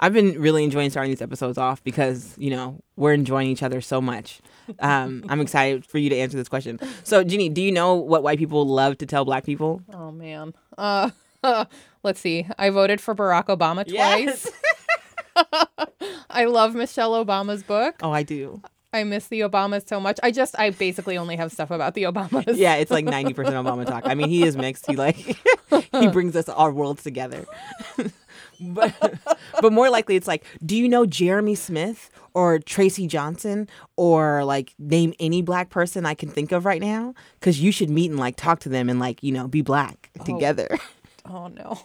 I've been really enjoying starting these episodes off because, you know, we're enjoying each other so much. Um, I'm excited for you to answer this question. So, Jeannie, do you know what white people love to tell black people? Oh man. Uh, let's see. I voted for Barack Obama twice. I love Michelle Obama's book. Oh, I do. I miss the Obamas so much. I just I basically only have stuff about the Obamas. Yeah, it's like 90% Obama talk. I mean, he is mixed. He like he brings us our worlds together. But but more likely it's like, do you know Jeremy Smith or Tracy Johnson or like name any black person I can think of right now cuz you should meet and like talk to them and like, you know, be black oh. together. Oh no.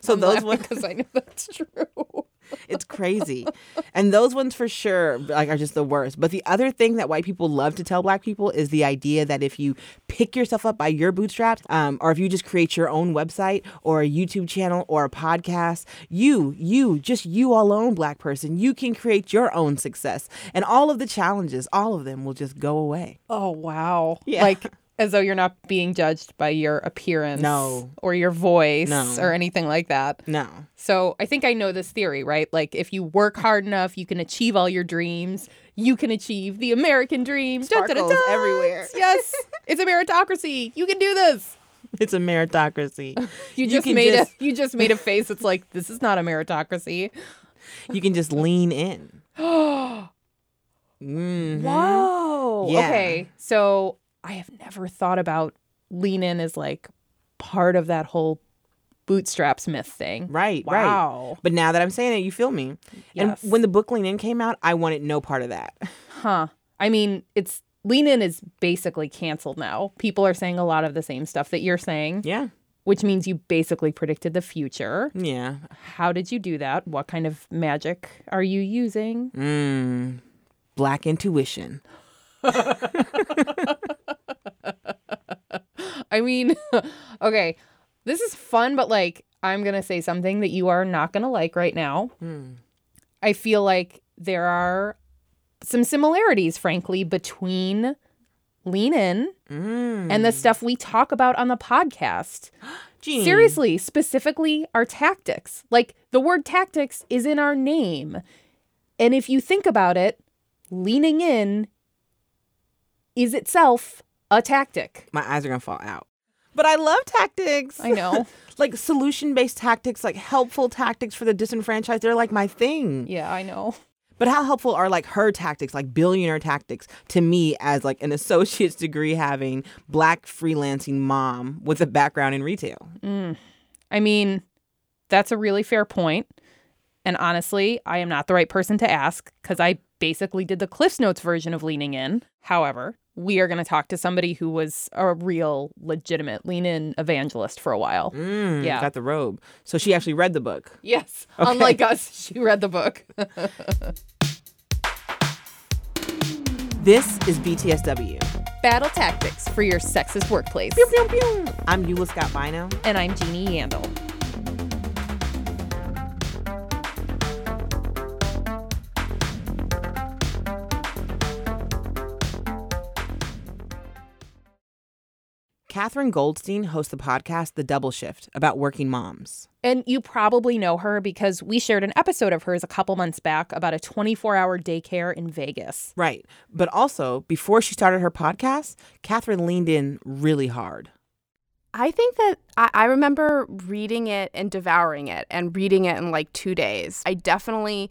So I'm those ones because I know that's true. It's crazy. and those ones for sure like are just the worst. But the other thing that white people love to tell black people is the idea that if you pick yourself up by your bootstraps, um, or if you just create your own website or a YouTube channel or a podcast, you, you, just you alone, black person, you can create your own success. And all of the challenges, all of them will just go away. Oh wow. Yeah. Like as though you're not being judged by your appearance No. or your voice No. or anything like that. No. So I think I know this theory, right? Like if you work hard enough, you can achieve all your dreams. You can achieve the American dream. Sparkles everywhere. Yes, it's a meritocracy. You can do this. It's a meritocracy. You You just can made just- a you just made a face. It's like this is not a meritocracy. you can just lean in. Mhm. Whoa. Yeah. Okay. So I have never thought about lean in as like part of that whole bootstraps myth thing. Right, right. Wow. But now that I'm saying it, you feel me. Yes. And when the book Lean In came out, I wanted no part of that. Huh. I mean, it's lean in is basically canceled now. People are saying a lot of the same stuff that you're saying, Yeah. which means you basically predicted the future. Yeah. How did you do that? What kind of magic are you using? Mm. Black intuition. I mean, okay, this is fun, but like, I'm going to say something that you are not going to like right now. Hmm. I feel like there are some similarities, frankly, between Lean In Mm. and the stuff we talk about on the podcast. Gene. Seriously, specifically our tactics. Like the word tactics is in our name. And if you think about it, leaning in is itself a tactic. My eyes are going to fall out. But I love tactics. I know. like solution based tactics, like helpful tactics for the disenfranchised. They're like my thing. yeah, I know. But how helpful are like her tactics, like billionaire tactics, to me as like an associate's degree having black freelancing mom with a background in retail? Mm. I mean, that's a really fair point. And honestly, I am not the right person to ask because I basically did the Cliffs Notes version of leaning in. However, we are going to talk to somebody who was a real, legitimate lean in evangelist for a while. Mm, Yeah. Got the robe. So she actually read the book. Yes. Unlike us, she read the book. This is BTSW. Battle tactics for your sexist workplace. I'm Eula Scott Bynoe. And I'm Jeannie Yandel. Katherine Goldstein hosts the podcast The Double Shift about working moms. And you probably know her because we shared an episode of hers a couple months back about a 24 hour daycare in Vegas. Right. But also, before she started her podcast, Katherine leaned in really hard. I think that I, I remember reading it and devouring it and reading it in like two days. I definitely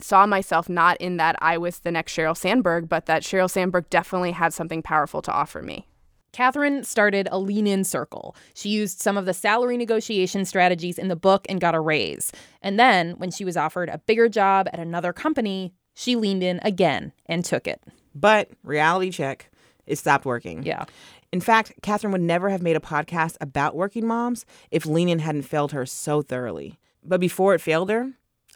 saw myself not in that I was the next Sheryl Sandberg, but that Sheryl Sandberg definitely had something powerful to offer me. Katherine started a lean in circle. She used some of the salary negotiation strategies in the book and got a raise. And then, when she was offered a bigger job at another company, she leaned in again and took it. But reality check, it stopped working. Yeah. In fact, Katherine would never have made a podcast about working moms if Lean In hadn't failed her so thoroughly. But before it failed her,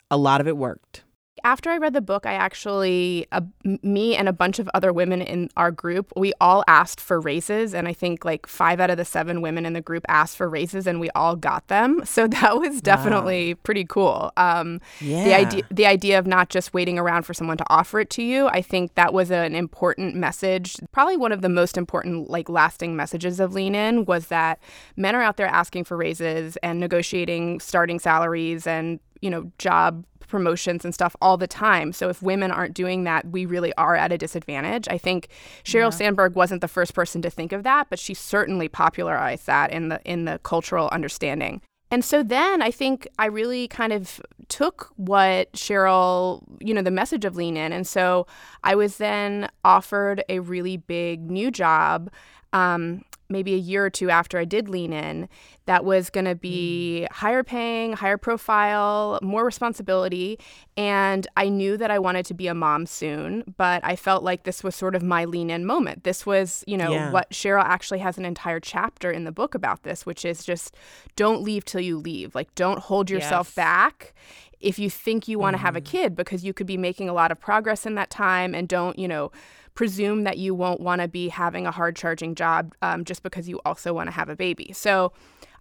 a lot of it worked. After I read the book, I actually, uh, me and a bunch of other women in our group, we all asked for raises. And I think like five out of the seven women in the group asked for raises and we all got them. So that was definitely pretty cool. Um, Yeah. the idea the idea of not just waiting around for someone to offer it to you i think that was an important message probably one of the most important like lasting messages of lean in was that men are out there asking for raises and negotiating starting salaries and you know job promotions and stuff all the time. So if women aren't doing that, we really are at a disadvantage. I think Sheryl yeah. Sandberg wasn't the first person to think of that, but she certainly popularized that in the in the cultural understanding. And so then I think I really kind of took what Sheryl, you know, the message of Lean In. And so I was then offered a really big new job um, maybe a year or two after I did lean in that was going to be mm. higher paying, higher profile, more responsibility. And I knew that I wanted to be a mom soon, but I felt like this was sort of my lean in moment. This was, you know, yeah. what Sheryl actually has an entire chapter in the book about this, which is just don't leave till you leave. Like, don't hold yourself yes. back if you think you want to mm. have a mm-hmm. kid because you could be making a lot of progress in that time and don't, you know, presume that you won't want to be having a hard charging job um, just because you also want to have a baby. So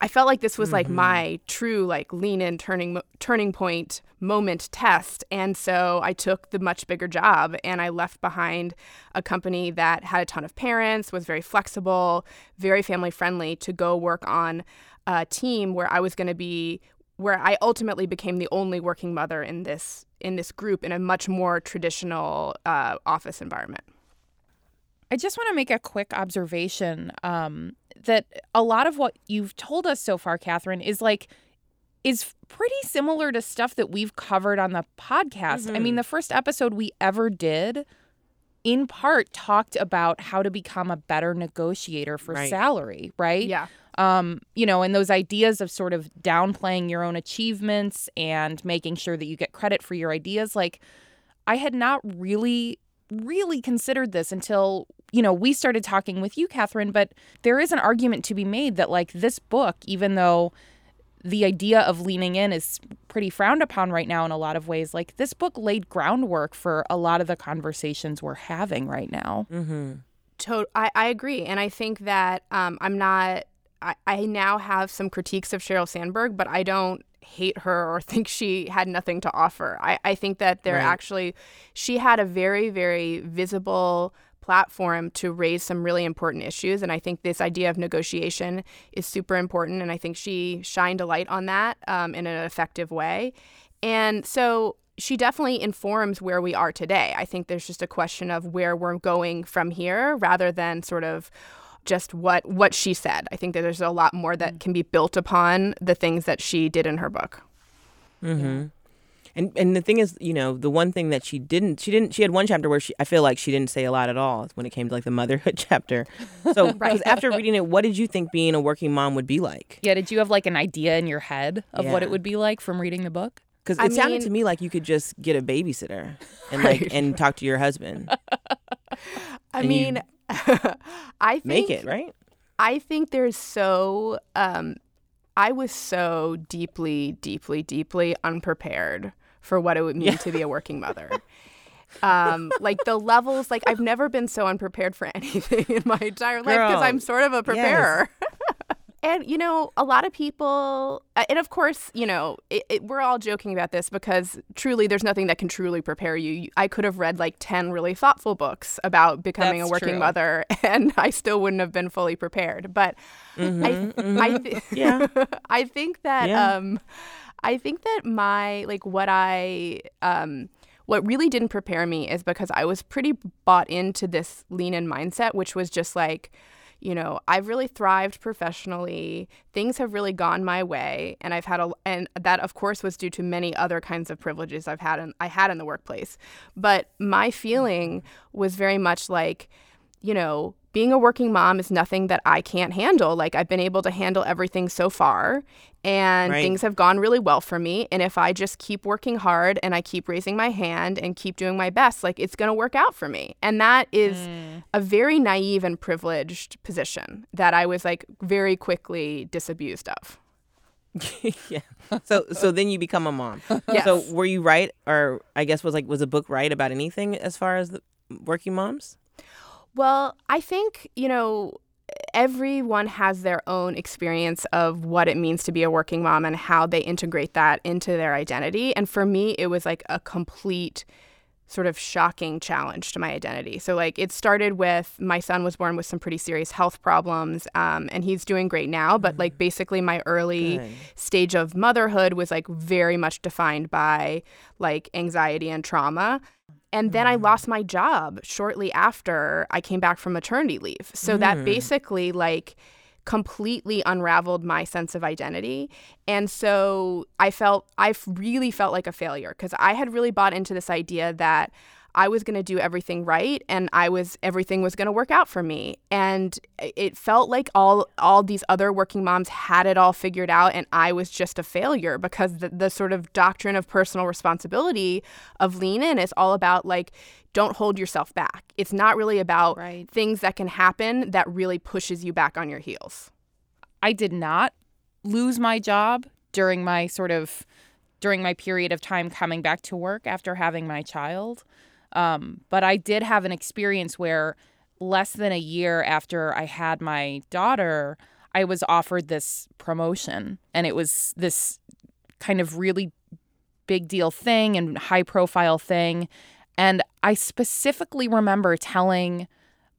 I felt like this was mm-hmm. like my true like lean in turning turning point moment test and so I took the much bigger job and I left behind a company that had a ton of parents, was very flexible, very family friendly to go work on a team where I was going to be where I ultimately became the only working mother in this in this group in a much more traditional uh, office environment. I just want to make a quick observation um, that a lot of what you've told us so far, Katherine, is like is pretty similar to stuff that we've covered on the podcast. Mm-hmm. I mean, mm-hmm. the first episode we ever did, in part, talked about how to become a better negotiator for right. salary, right? Yeah. Um, you know, and those ideas of sort of downplaying your own achievements and making sure that you get credit for your ideas. Like, I had not really really considered this until you know we started talking with you katherine but there is an argument to be made that like this book even though the idea of leaning in is pretty frowned upon right now in a lot of ways like this book laid groundwork for a lot of the conversations we're having right now mm-hmm. to- I, I agree and i think that um, i'm not I, I now have some critiques of sheryl sandberg but i don't hate her or think she had nothing to offer. I, I think that they're right. actually, she had a very, very visible platform to raise some really important issues. And I think this idea of negotiation is super important. And I think she shined a light on that um, in an effective way. And so she definitely informs where we are today. I think there's just a question of where we're going from here rather than sort of just what what she said. I think that there's a lot more that mm. can be built upon the things that she did in her book. Mm-hmm. And and the thing is, you know, the one thing that she didn't she didn't she had one chapter where she I feel like she didn't say a lot at all when it came to like the motherhood chapter. So right. after reading it, what did you think being a working mom would be like? Yeah, did you have like an idea in your head of yeah. what it would be like from reading the book? Because it I sounded mean, to me like you could just get a babysitter and right. like and talk to your husband. I mean, I think, make it right. I think there's so. Um, I was so deeply, deeply, deeply unprepared for what it would mean yeah. to be a working mother. um, like the levels, like I've never been so unprepared for anything in my entire life because I'm sort of a preparer. Yes. And, you know, a lot of people, and of course, you know, it, it, we're all joking about this because truly there's nothing that can truly prepare you. I could have read like 10 really thoughtful books about becoming That's a working true. mother, and I still wouldn't have been fully prepared. But mm-hmm, I, mm-hmm. I, th- yeah. I think that, yeah. um, I think that my, like, what I, um, what really didn't prepare me is because I was pretty bought into this lean in mindset, which was just like, you know, I've really thrived professionally. Things have really gone my way, and I've had a and that of course was due to many other kinds of privileges I've had in I had in the workplace. But my feeling was very much like, you know, being a working mom is nothing that I can't handle. Like I've been able to handle everything so far and right. things have gone really well for me and if I just keep working hard and I keep raising my hand and keep doing my best, like it's going to work out for me. And that is mm. a very naive and privileged position that I was like very quickly disabused of. yeah. So so then you become a mom. yes. So were you right or I guess was like was a book right about anything as far as the working moms? Well, I think, you know, everyone has their own experience of what it means to be a working mom and how they integrate that into their identity. And for me, it was like a complete sort of shocking challenge to my identity. So, like, it started with my son was born with some pretty serious health problems, um, and he's doing great now. But, like, basically, my early Good. stage of motherhood was like very much defined by like anxiety and trauma. And then I mm. lost my job shortly after I came back from maternity leave. So that mm. basically, like, completely unraveled my sense of identity. And so I felt, I really felt like a failure because I had really bought into this idea that I was going to do everything right and I was everything was going to work out for me. And it felt like all all these other working moms had it all figured out and I was just a failure because the, the sort of doctrine of personal responsibility of lean in is all about like don't hold yourself back. It's not really about Right. things that can happen that really pushes you back on your heels. I did not lose my job during my sort of during my period of time coming back to work after having my child. Um, but I did have an experience where less than a year after I had my daughter, I was offered this promotion, and it was this kind of really big deal thing and high profile thing. And I specifically remember telling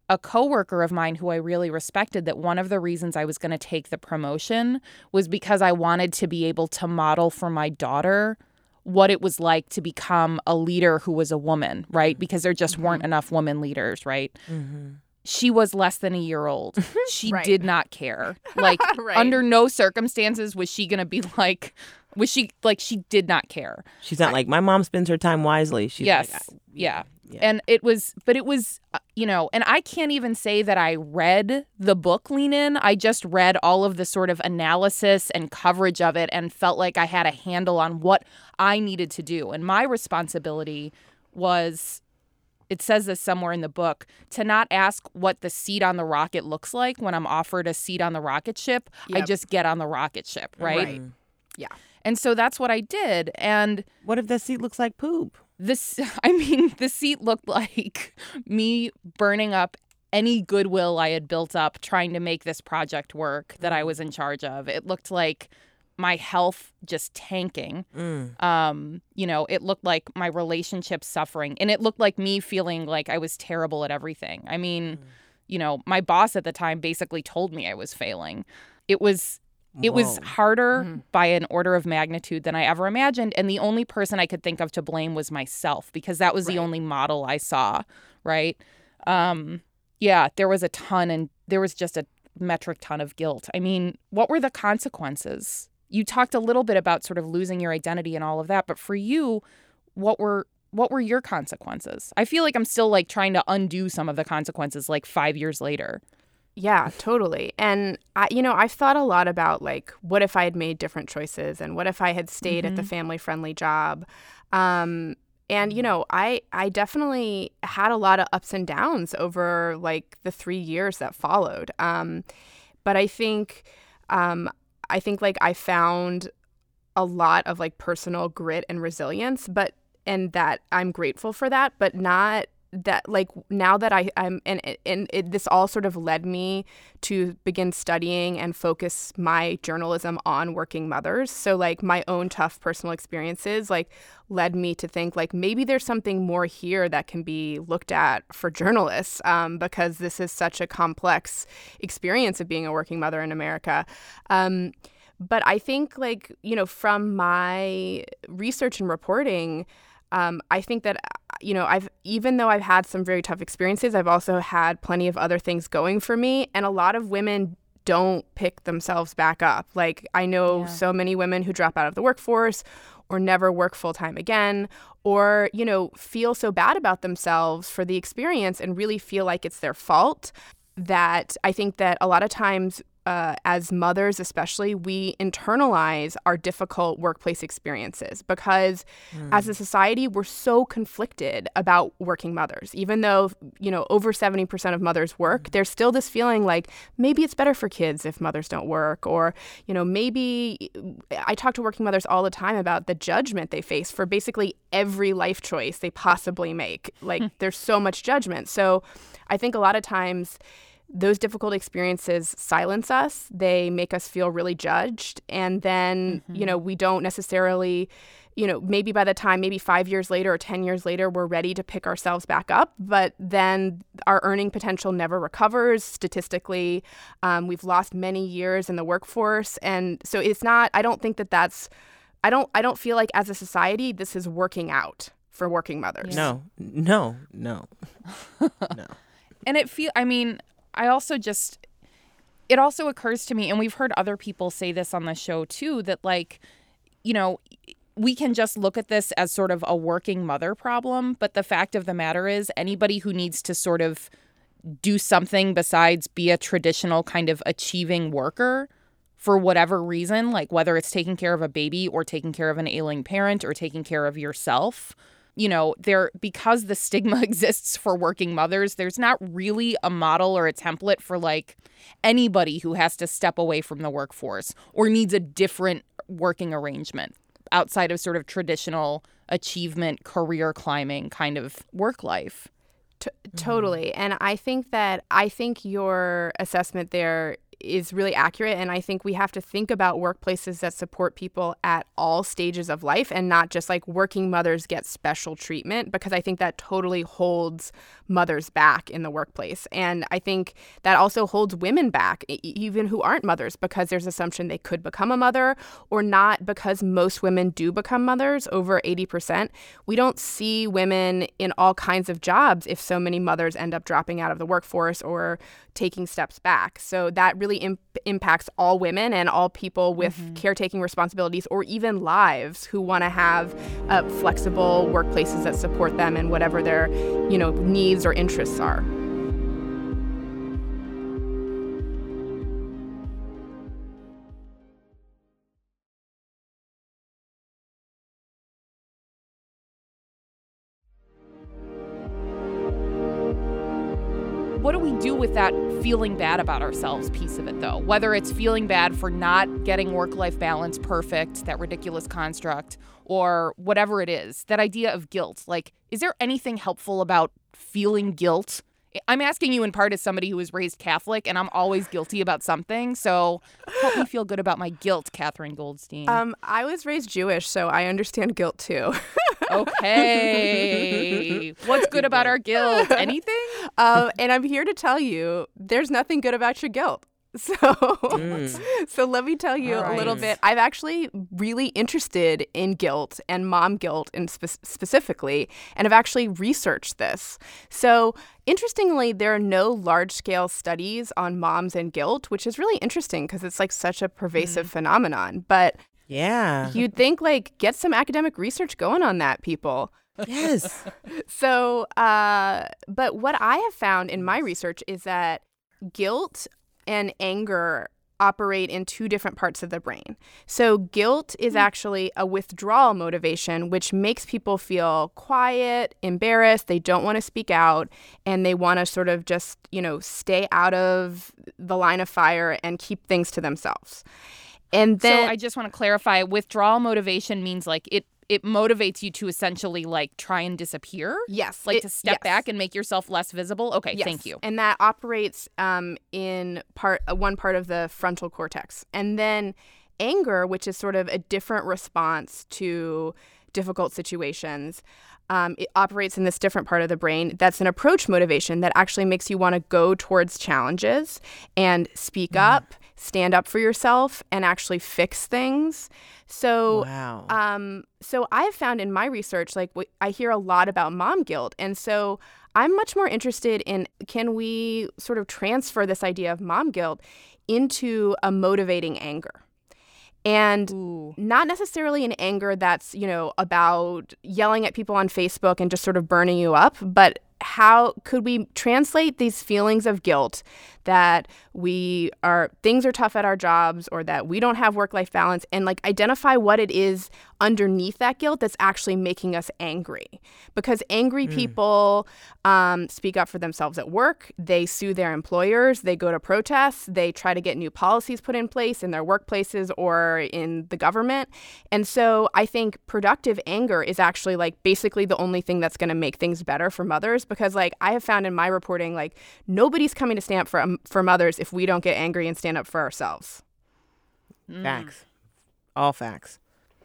a coworker of mine who I really respected that one of the reasons I was going to take the promotion was because I wanted to be able to model for my daughter what it was like to become a leader who was a woman, right? Mm-hmm. Because there just weren't mm-hmm. enough women leaders, right? Mm-hmm. She was less than a year old. She Right. did not care. Like Right. under no circumstances was she going to be like was she like she did not care. She's not like my mom spends her time wisely. She's yes. like, yeah. Yeah. And it was, but it was, uh, you know, and I can't even say that I read the book Lean In. I just read all of the sort of analysis and coverage of it and felt like I had a handle on what I needed to do. And my responsibility was it says this somewhere in the book to not ask what the seat on the rocket looks like when I'm offered a seat on the rocket ship. I just get on the rocket ship, right? Right. Yeah. And so that's what I did. And what if the seat looks like poop? This i mean the seat looked like me burning up any goodwill i had built up trying to make this project work that i was in charge of. It looked like my health just tanking. Mm. um you know it looked like my relationship suffering and it looked like me feeling like i was terrible at everything. I mean you know my boss at the time basically told me i was failing. It was it was Whoa. harder Mhm. by an order of magnitude than I ever imagined. And the only person I could think of to blame was myself because that was the only model I saw. Right. Um, yeah, there was a ton and there was just a metric ton of guilt. I mean, what were the consequences? You talked a little bit about sort of losing your identity and all of that, but for you, what were what were your consequences? I feel like I'm still like trying to undo some of the consequences like 5 years later. Yeah, totally. And I, you know, I've thought a lot about like, what if I had made different choices, and what if I had stayed at the family-friendly job, um, and you know, I I definitely had a lot of ups and downs over like the three years that followed. Um, but I think, um, I think like I found a lot of like personal grit and resilience, but and that I'm grateful for that, but not that like now that I I'm and and it, this all sort of led me to begin studying and focus my journalism on working mothers. So like my own tough personal experiences like led me to think like maybe there's something more here that can be looked at for journalists um, because this is such a complex experience of being a working mother in America. Um, but I think like you know from my research and reporting, um, I think that you know I've even though I've had some very tough experiences, I've also had plenty of other things going for me, and a lot of women don't pick themselves back up. Like I know Yeah. so many women who drop out of the workforce or never work full time again or you know feel so bad about themselves for the experience and really feel like it's their fault that I think that a lot of times uh, as mothers, especially, we internalize our difficult workplace experiences because hmm. as a society, we're so conflicted about working mothers. Even though, you know, over 70% of mothers work, hmm. there's still this feeling like maybe it's better for kids if mothers don't work. Or, you know, maybe I talk to working mothers all the time about the judgment they face for basically every life choice they possibly make. Like, hmm. there's so much judgment. So I think a lot of times, those difficult experiences silence us. They make us feel really judged. And then, you know, we don't necessarily you know, maybe by the time, maybe five years later or 10 years later, we're ready to pick ourselves back up. But then our earning potential never recovers statistically. Um, we've lost many years in the workforce. And so it's not, I don't think that that's, I don't, I don't feel like as a society, this is working out for working mothers. No, no, no, no. And it feel I mean, I also just it also occurs to me and we've heard other people say this on the show too that like you know, we can just look at this as sort of a working mother problem, but the fact of the matter is anybody who needs to sort of do something besides be a traditional kind of achieving worker for whatever reason, like whether it's taking care of a baby or taking care of an ailing parent or taking care of yourself, you know, there because the stigma exists for working mothers, there's not really a model or a template for like anybody who has to step away from the workforce or needs a different working arrangement outside of sort of traditional achievement, career climbing kind of work life. T- totally. Mm-hmm. And I think that I think your assessment there is really accurate. And I think we have to think about workplaces that support people at all stages of life and not just like working mothers get special treatment, because I think that totally holds mothers back in the workplace. And I think that also holds women back, even who aren't mothers, because there's assumption they could become a mother or not, because most women do become mothers, over 80%. We don't see women in all kinds of jobs if so many mothers end up dropping out of the workforce or taking steps back. So that really imp- impacts all women and all people with mm-hmm. caretaking responsibilities or even lives who want to have uh, flexible workplaces that support them and whatever their, you know, needs or interests are. With that feeling bad about ourselves piece of it, though? Whether it's feeling bad for not getting work life balance perfect, that ridiculous construct, or whatever it is, that idea of guilt. Like, is there anything helpful about feeling guilt? I'm asking you in part as somebody who was raised Catholic, and I'm always guilty about something. So help me feel good about my guilt, Katherine Goldstein. Um, I was raised Jewish, so I understand guilt too. okay. What's good about our guilt? Anything? Um, and I'm here to tell you there's nothing good about your guilt. So, mm. so let me tell you right. a little bit. I'm actually really interested in guilt and mom guilt, and spe- specifically, and I've actually researched this. So, interestingly, there are no large-scale studies on moms and guilt, which is really interesting because it's like such a pervasive mm. phenomenon. But yeah, you'd think like get some academic research going on that, people. Yes. so, uh, but what I have found in my research is that guilt and anger operate in two different parts of the brain. So, guilt is hmm. actually a withdrawal motivation, which makes people feel quiet, embarrassed, they don't want to speak out, and they want to sort of just, you know, stay out of the line of fire and keep things to themselves. And then So, I just want to clarify withdrawal motivation means like it it motivates you to essentially like try and disappear. Yes. Like it, to step yes. back and make yourself less visible. Okay, yes. thank you. And that operates um, in part uh, one part of the frontal cortex. And then anger, which is sort of a different response to difficult situations. Um, it operates in this different part of the brain that's an approach motivation that actually makes you want to go towards challenges and speak mm. up stand up for yourself and actually fix things. So, wow. um, so I've found in my research, like I hear a lot about mom guilt, and so I'm much more interested in can we sort of transfer this idea of mom guilt into a motivating anger and Ooh. not necessarily an anger that's you know about yelling at people on facebook and just sort of burning you up but how could we translate these feelings of guilt that we are things are tough at our jobs or that we don't have work life balance and like identify what it is underneath that guilt that's actually making us angry because angry mm. people um, speak up for themselves at work they sue their employers they go to protests they try to get new policies put in place in their workplaces or in the government and so i think productive anger is actually like basically the only thing that's going to make things better for mothers because like i have found in my reporting like nobody's coming to stand up for um, for mothers if we don't get angry and stand up for ourselves mm. facts all facts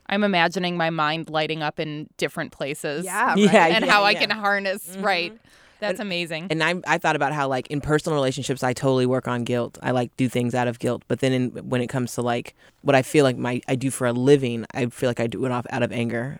I'm imagining my mind lighting up in different places. Yeah, right. Yeah, And how I can harness, right. That's amazing. And I I thought about how like in personal relationships I totally work on guilt. I like do things out of guilt, but then in, when it comes to like what I feel like my I do for a living, I feel like I do it off out of anger.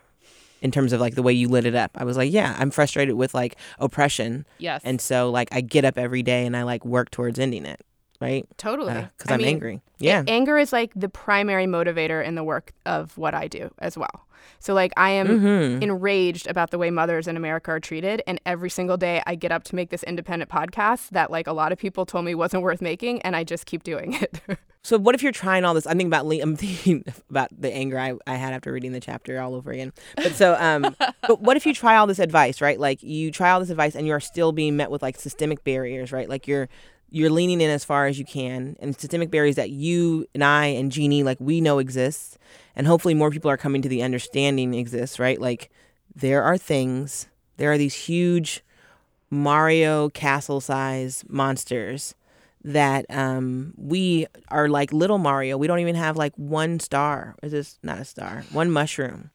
In terms of like the way you lit it up, I was like, yeah, I'm frustrated with like oppression, yes. and so like I get up every day and I like work towards ending it, right? Totally. Because I I'm mean, angry. Yeah. Anger is like the primary motivator in the work of what I do as well. So like I am Mhm. enraged about the way mothers in America are treated and every single day I get up to make this independent podcast that like a lot of people told me wasn't worth making and I just keep doing it. So what if you're trying all this? I'm thinking about Le- I'm thinking about the anger I, I had after reading the chapter all over again. But so um but what if you try all this advice, right? Like you try all this advice and you are still being met with like systemic barriers, right? Like you're you're leaning in as far as you can and systemic barriers that you and I and Jeannie like we know exists and hopefully more people are coming to the understanding exists, right? Like there are things, there are these huge Mario castle size monsters that um we are like little Mario. We don't even have like one star. Is this not a star? One mushroom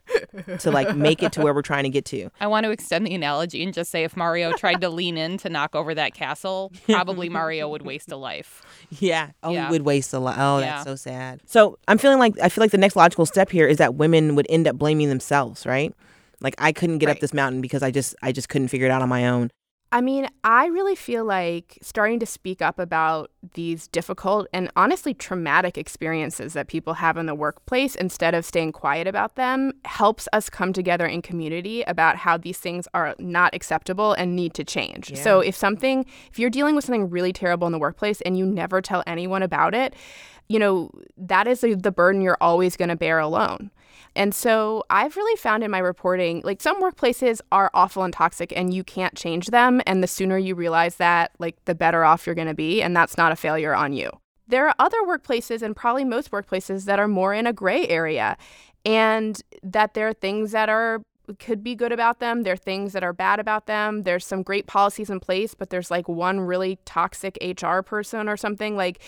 to like make it to where we're trying to get to. I want to extend the analogy and just say if Mario tried to lean in to knock over that castle, probably Mario would waste a life. Yeah. Oh, Yeah. would waste a lot. Oh, Yeah. that's so sad. So I'm feeling like I feel like the next logical step here is that women would end up blaming themselves, right? Like I couldn't get up this mountain because I just I just couldn't figure it out on my own. I mean, I really feel like starting to speak up about these difficult and honestly traumatic experiences that people have in the workplace instead of staying quiet about them helps us come together in community about how these things are not acceptable and need to change. So, if something, if you're dealing with something really terrible in the workplace and you never tell anyone about it, you know, that is the the burden you're always going to bear alone. And so I've really found in my reporting, like some workplaces are awful and toxic and you can't change them. And the sooner you realize that, like the better off you're going to be. And that's not a failure on you. There are other workplaces and probably most workplaces that are more in a gray area and that there are things that are could be good about them. There are things that are bad about them. There's some great policies in place, but there's like one really toxic HR person or something. Like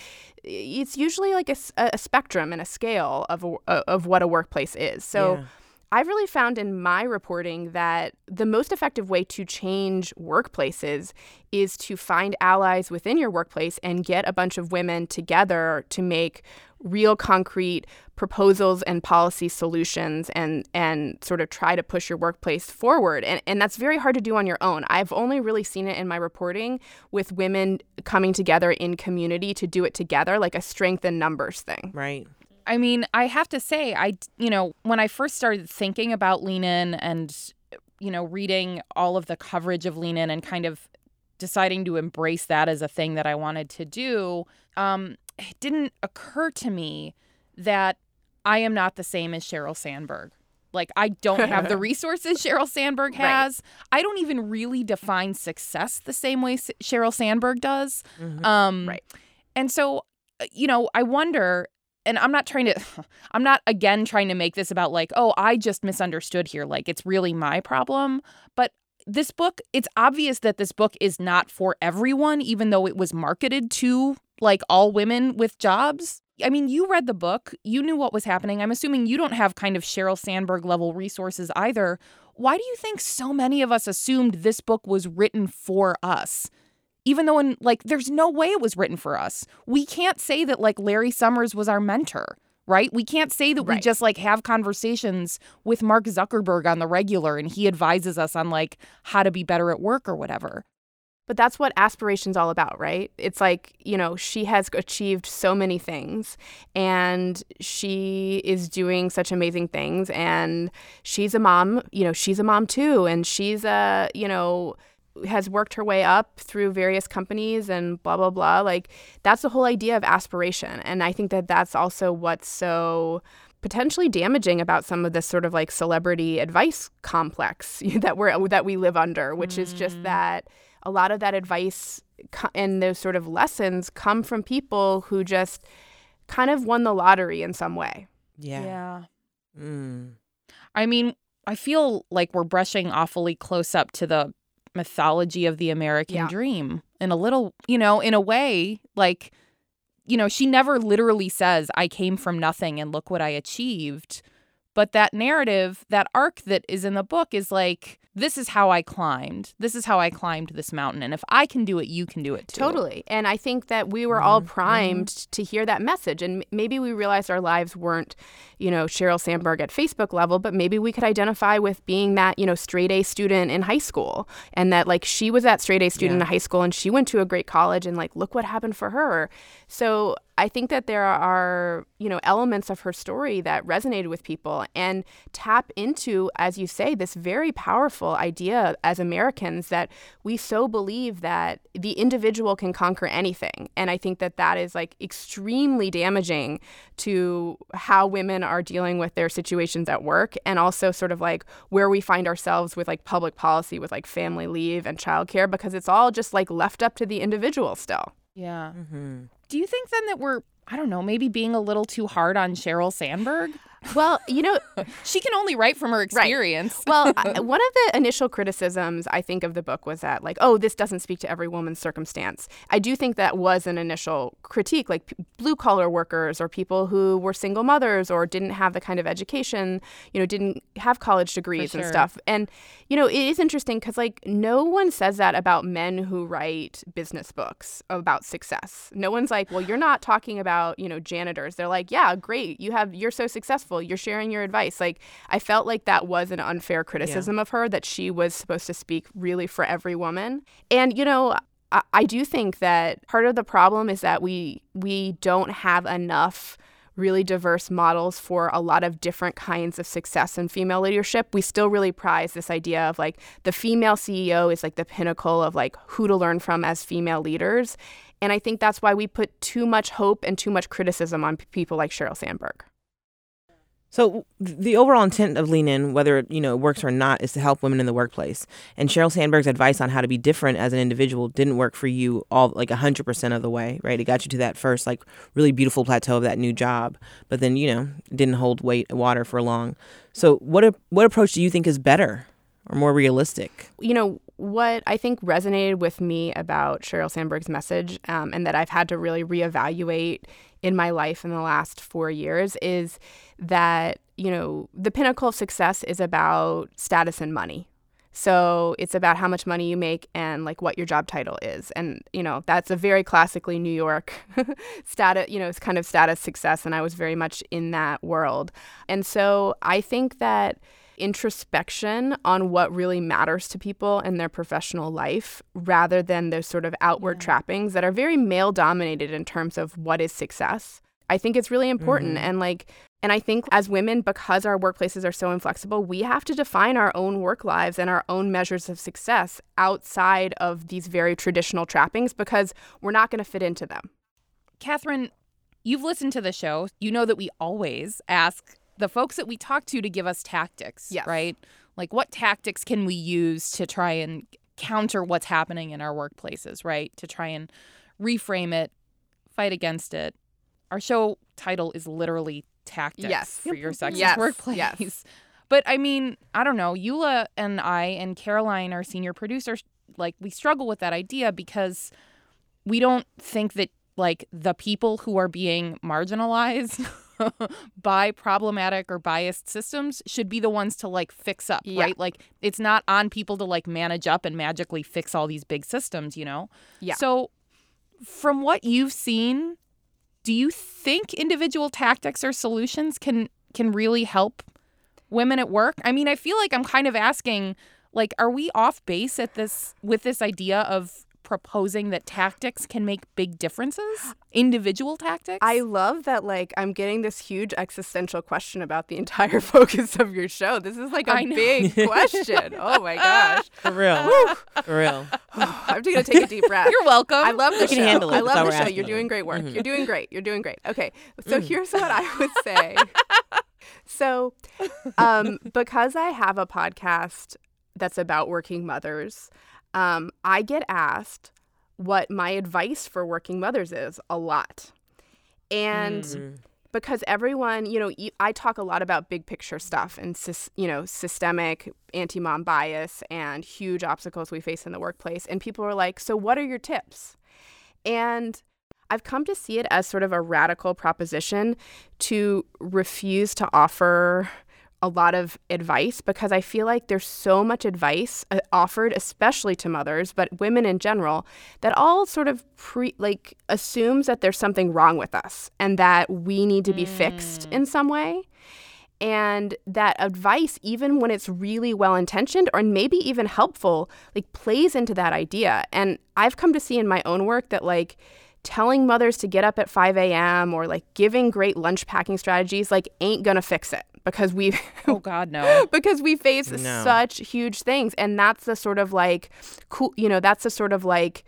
it's usually like a spectrum and a scale of a, of what a workplace is. So. Yeah. I've really found in my reporting that the most effective way to change workplaces is to find allies within your workplace and get a bunch of women together to make real concrete proposals and policy solutions and and sort of try to push your workplace forward and and that's very hard to do on your own. I've only really seen it in my reporting with women coming together in community to do it together like a strength in numbers thing. Right. I mean, I have to say, I, you know, when I first started thinking about Lean In and, you know, reading all of the coverage of Lean In and kind of deciding to embrace that as a thing that I wanted to do, um, it didn't occur to me that I am not the same as Sheryl Sandberg. Like, I don't have the resources Sheryl Sandberg Right. has. I don't even really define success the same way Sheryl Sandberg does. Mhm. Um, Right. And so, uh, you know, I wonder, and I'm not trying to, I'm not again trying to make this about like, oh, I just misunderstood here. Like, it's really my problem. But this book, it's obvious that this book is not for everyone, even though it was marketed to like all women with jobs. I mean, you read the book, you knew what was happening. I'm assuming you don't have kind of Sheryl Sandberg level resources either. Why do you think so many of us assumed this book was written for us? even though in like there's no way it was written for us. We can't say that like Larry Summers was our mentor, right? We can't say that we just like have conversations with Mark Zuckerberg on the regular and he advises us on like how to be better at work or whatever. But that's what aspiration's all about, right? It's like, you know, she has achieved so many things and she is doing such amazing things and she's a mom, you know, she's a mom too and she's a, you know, has worked her way up through various companies and blah blah blah. Like that's the whole idea of aspiration. And I think that that's also what's so potentially damaging about some of this sort of like celebrity advice complex that we're that we live under, which is just mm. that a lot of that advice and those sort of lessons come from people who just kind of won the lottery in some way. Yeah. Mm. I mean, I feel like we're brushing awfully close up to the mythology of the American Yeah. dream in a little, you know, in a way, like, you know, she never literally says, I came from nothing and look what I achieved. But that narrative, that arc that is in the book is like, this is how I climbed. This is how I climbed this mountain. And if I can do it, you can do it too. Totally. And I think that we were all mm-hmm. Mm-hmm. primed to hear that message. And maybe we realized our lives weren't, you know, Sheryl Sandberg at Facebook level, but maybe we could identify with being that, you know, straight A student in high school. And that, like, she was that straight A student in high school and she went to a great college and, like, look what happened for her. So I think that there are, you know, elements of her story that resonated with people and tap into, as you say, this very powerful idea as Americans that we so believe that the individual can conquer anything. And I think that that is like extremely damaging to how women are dealing with their situations at work and also sort of like where we find ourselves with like public policy with like family leave and childcare because it's all just like left up to the individual still. Yeah. Mm-hmm. Do you think then that we're, I don't know, maybe being a little too hard on Sheryl Sandberg? Well, you know, She can only write from her experience. well, I- one of the initial criticisms I think of the book was that, like, oh, this doesn't speak to every woman's circumstance. I do think that was an initial critique, like p- blue collar workers or people who were single mothers or didn't have the kind of education, you know, didn't have college degrees and stuff. And, you know, it is interesting because, like, no one says that about men who write business books about success. No one's like, well, you're not talking about, you know, janitors. They're like, yeah, great. You have, you're so successful. You're sharing your advice. Like, I felt like that was an unfair criticism of her that she was supposed to speak really for every woman. And, you know, I, I do think that part of the problem is that we we don't have enough really diverse models for a lot of different kinds of success in female leadership. We still really prize this idea of like the female CEO is like the pinnacle of like who to learn from as female leaders. And I think that's why we put too much hope and too much criticism on p- people like Sheryl Sandberg. So the overall intent of Lean In, whether you know it works or not, is to help women in the workplace. And Sheryl Sandberg's advice on how to be different as an individual didn't work for you all like hundred percent of the way, right? It got you to that first like really beautiful plateau of that new job, but then you know didn't hold weight water for long. So what what approach do you think is better or more realistic? you know what I think resonated with me about Sheryl Sandberg's message, um, and that I've had to really reevaluate in my life in the last four years is that you know the pinnacle of success is about status and money. So it's about how much money you make and like what your job title is, and you know that's a very classically New York status, you know, it's kind of status success, and I was very much in that world, and so I think that introspection on what really matters to people in their professional life rather than those sort of outward trappings that are very male dominated in terms of what is success. I think it's really important mm-hmm. and like and I think as women because our workplaces are so inflexible, we have to define our own work lives and our own measures of success outside of these very traditional trappings because we're not going to fit into them. Katherine, you've listened to the show. You know that we always ask the folks that we talk to to give us tactics, Yes. right? Like, what tactics can we use to try and counter what's happening in our workplaces, right? To try and reframe it, fight against it. Our show title is literally Tactics Yes. for Your Sexist Yes, Workplace. yes. But I mean, I don't know. Eula and I and Caroline, our senior producer, like, we struggle with that idea because we don't think that like the people who are being marginalized by problematic or biased systems should be the ones to like fix up Yeah. right like it's not on people to like manage up and magically fix all these big systems you know Yeah. so from what you've seen do you think individual tactics or solutions can can really help women at work i mean i feel like i'm kind of asking like are we off base at this with this idea of proposing that tactics can make big differences individual tactics I love that like I'm getting this huge existential question about the entire focus of your show. This is like a big question. Oh my gosh. For real, for real. I'm just gonna take a deep breath. you're welcome I love the You can show. handle it. I love the show. You're doing great work. Mhm. You're doing great. You're doing great. Okay. So here's what I would say. so um, because I have a podcast that's about working mothers, um, I get asked what my advice for working mothers is a lot. And Mm. because everyone, you know, I talk a lot about big picture stuff and, you know, systemic anti mom bias and huge obstacles we face in the workplace. And people are like, so what are your tips? And I've come to see it as sort of a radical proposition to refuse to offer a lot of advice because I feel like there's so much advice uh, offered, especially to mothers, but women in general, that all sort of pre like assumes that there's something wrong with us and that we need to be mm. fixed in some way. And that advice, even when it's really well intentioned or maybe even helpful, like plays into that idea. And I've come to see in my own work that like telling mothers to get up at 5 a.m. or like giving great lunch packing strategies like ain't gonna fix it because we oh god no because we face no. such huge things and that's the sort of like cool you know that's the sort of like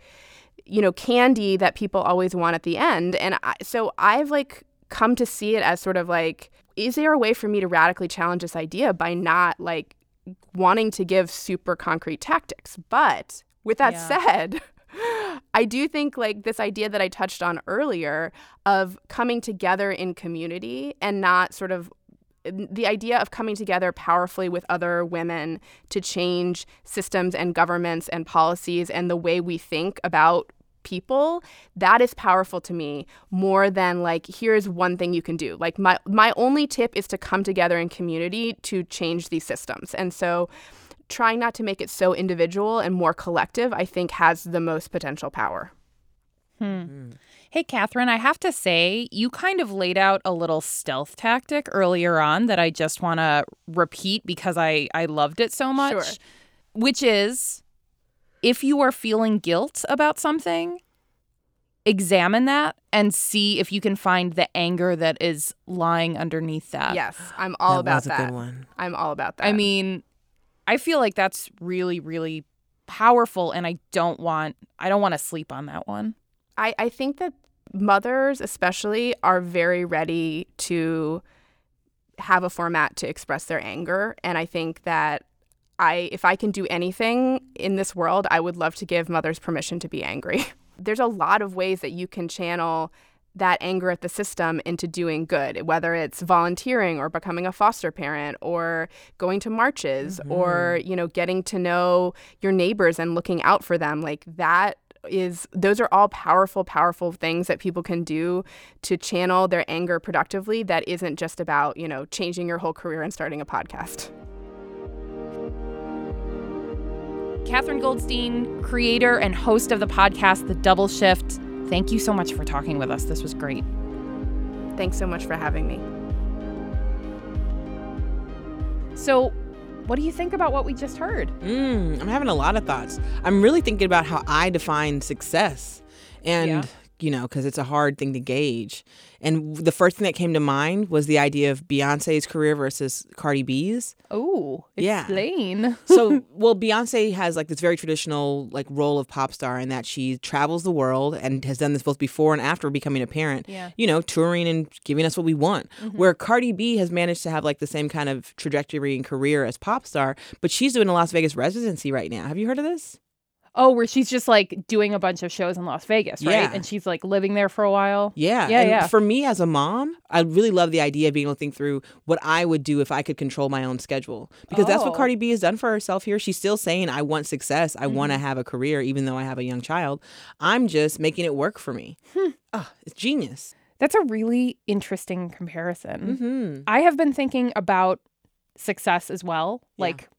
you know candy that people always want at the end and I, so i've like come to see it as sort of like is there a way for me to radically challenge this idea by not like wanting to give super concrete tactics but with that yeah. said I do think like this idea that I touched on earlier of coming together in community and not sort of the idea of coming together powerfully with other women to change systems and governments and policies and the way we think about people that is powerful to me more than like here's one thing you can do. Like my my only tip is to come together in community to change these systems. And so trying not to make it so individual and more collective i think has the most potential power hmm. Mm. Hey, Katherine, I have to say, you kind of laid out a little stealth tactic earlier on that I just want to repeat because I, I loved it so much. Sure. Which is if you are feeling guilt about something, examine that and see if you can find the anger that is lying underneath that. Yes, I'm all that about that. I'm all about that. I mean, I feel like that's really, really powerful and I don't want I don't want to sleep on that one. I, I think that mothers, especially, are very ready to have a format to express their anger. And I think that I, if I can do anything in this world, I would love to give mothers permission to be angry. There's a lot of ways that you can channel that anger at the system into doing good, whether it's volunteering or becoming a foster parent or going to marches mm-hmm. or, you know, getting to know your neighbors and looking out for them. Like that is those are all powerful powerful things that people can do to channel their anger productively that isn't just about you know changing your whole career and starting a podcast. Katherine goldstein creator and host of the podcast the double shift. Thank you so much for talking with us. This was great. Thanks so much for having me. So what do you think about what we just heard? Mm, I'm having a lot of thoughts. I'm really thinking about how I define success. And yeah you know, because it's a hard thing to gauge. And the first thing that came to mind was the idea of Beyonce's career versus Cardi B's. Oh, explain. Yeah. so, well, Beyonce has like this very traditional like role of pop star in that she travels the world and has done this both before and after becoming a parent. Yeah. You know, touring and giving us what we want. Mm-hmm. Where Cardi B has managed to have like the same kind of trajectory and career as pop star, but she's doing a Las Vegas residency right now. Have you heard of this? Oh, where she's just like doing a bunch of shows in Las Vegas, right? Yeah. And she's like living there for a while. Yeah. Yeah. And yeah. For me as a mom, I really love the idea of being able to think through what I would do if I could control my own schedule. Because oh. that's what oh. Cardi B has done for herself here. She's still saying, I want success. I mm-hmm. want to have a career, even though I have a young child. I'm just making it work for me. Hmm. Oh, it's genius. That's a really interesting comparison. Mm-hmm. I have been thinking about success as well. Yeah. Like,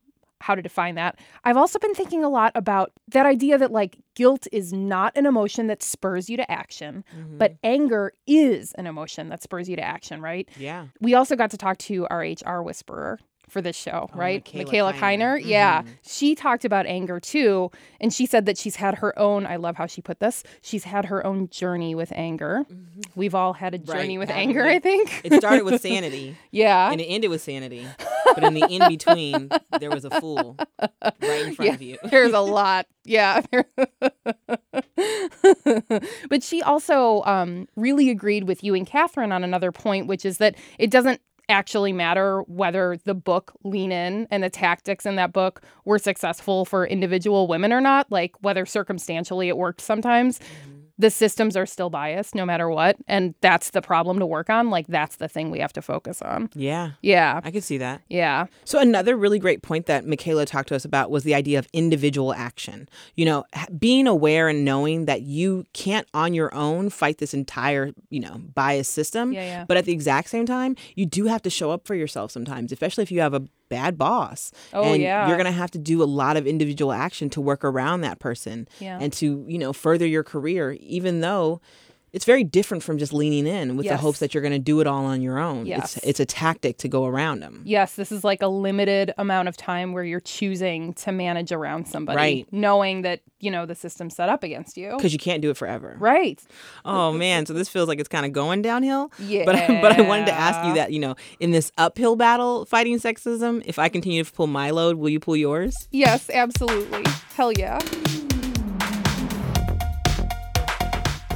how to define that. I've also been thinking a lot about that idea that like guilt is not an emotion that spurs you to action, mm-hmm. but anger is an emotion that spurs you to action, right? Yeah. We also got to talk to our HR whisperer for this show, oh, right? Mikaela, Mikaela Kiner. Mm-hmm. Yeah. She talked about anger too. And she said that she's had her own, I love how she put this, she's had her own journey with anger. Mm-hmm. We've all had a journey right. with anger, I think. It started with sanity. yeah. And it ended with sanity. But in the in between, there was a fool right in front yeah, of you. there's a lot. Yeah. but she also um, really agreed with you and Katherine on another point, which is that it doesn't actually matter whether the book Lean In and the tactics in that book were successful for individual women or not, like whether circumstantially it worked sometimes. The systems are still biased no matter what. And that's the problem to work on. Like, that's the thing we have to focus on. Yeah. Yeah. I can see that. Yeah. So another really great point that Mikaela talked to us about was the idea of individual action. You know, being aware and knowing that you can't on your own fight this entire, you know, bias system. Yeah, yeah. But at the exact same time, you do have to show up for yourself sometimes, especially if you have a bad boss. Oh, and yeah. You're going to have to do a lot of individual action to work around that person Yeah. and to, you know, further your career even though it's very different from just leaning in with the hopes that you're going to do it all on your own. Yes. It's it's a tactic to go around them. Yes, this is like a limited amount of time where you're choosing to manage around somebody, Right. knowing that, you know, the system's set up against you. Because you can't do it forever. Right. Oh man, so this feels like it's kind of going downhill. Yeah. But but I wanted to ask you that, you know, in this uphill battle fighting sexism, if I continue to pull my load, will you pull yours? Yes, absolutely. Hell yeah.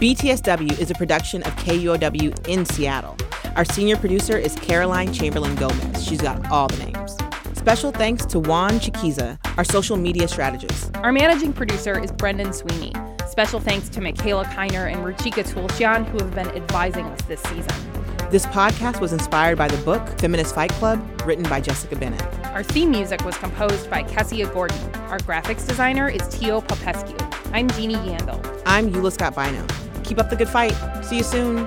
BTSW is a production of KUOW in Seattle. Our senior producer is Caroline Chamberlain Gomez. She's got all the names. Special thanks to Juan Chiquiza, our social media strategist. Our managing producer is Brendan Sweeney. Special thanks to Mikaela Kiner and Ruchika Tulshyan, who have been advising us this season. This podcast was inspired by the book Feminist Fight Club, written by Jessica Bennett. Our theme music was composed by Kessia Gordon. Our graphics designer is Tio Popescu. I'm Jeannie Yandel. I'm Eula Scott Bynoe. Keep up the good fight. See you soon.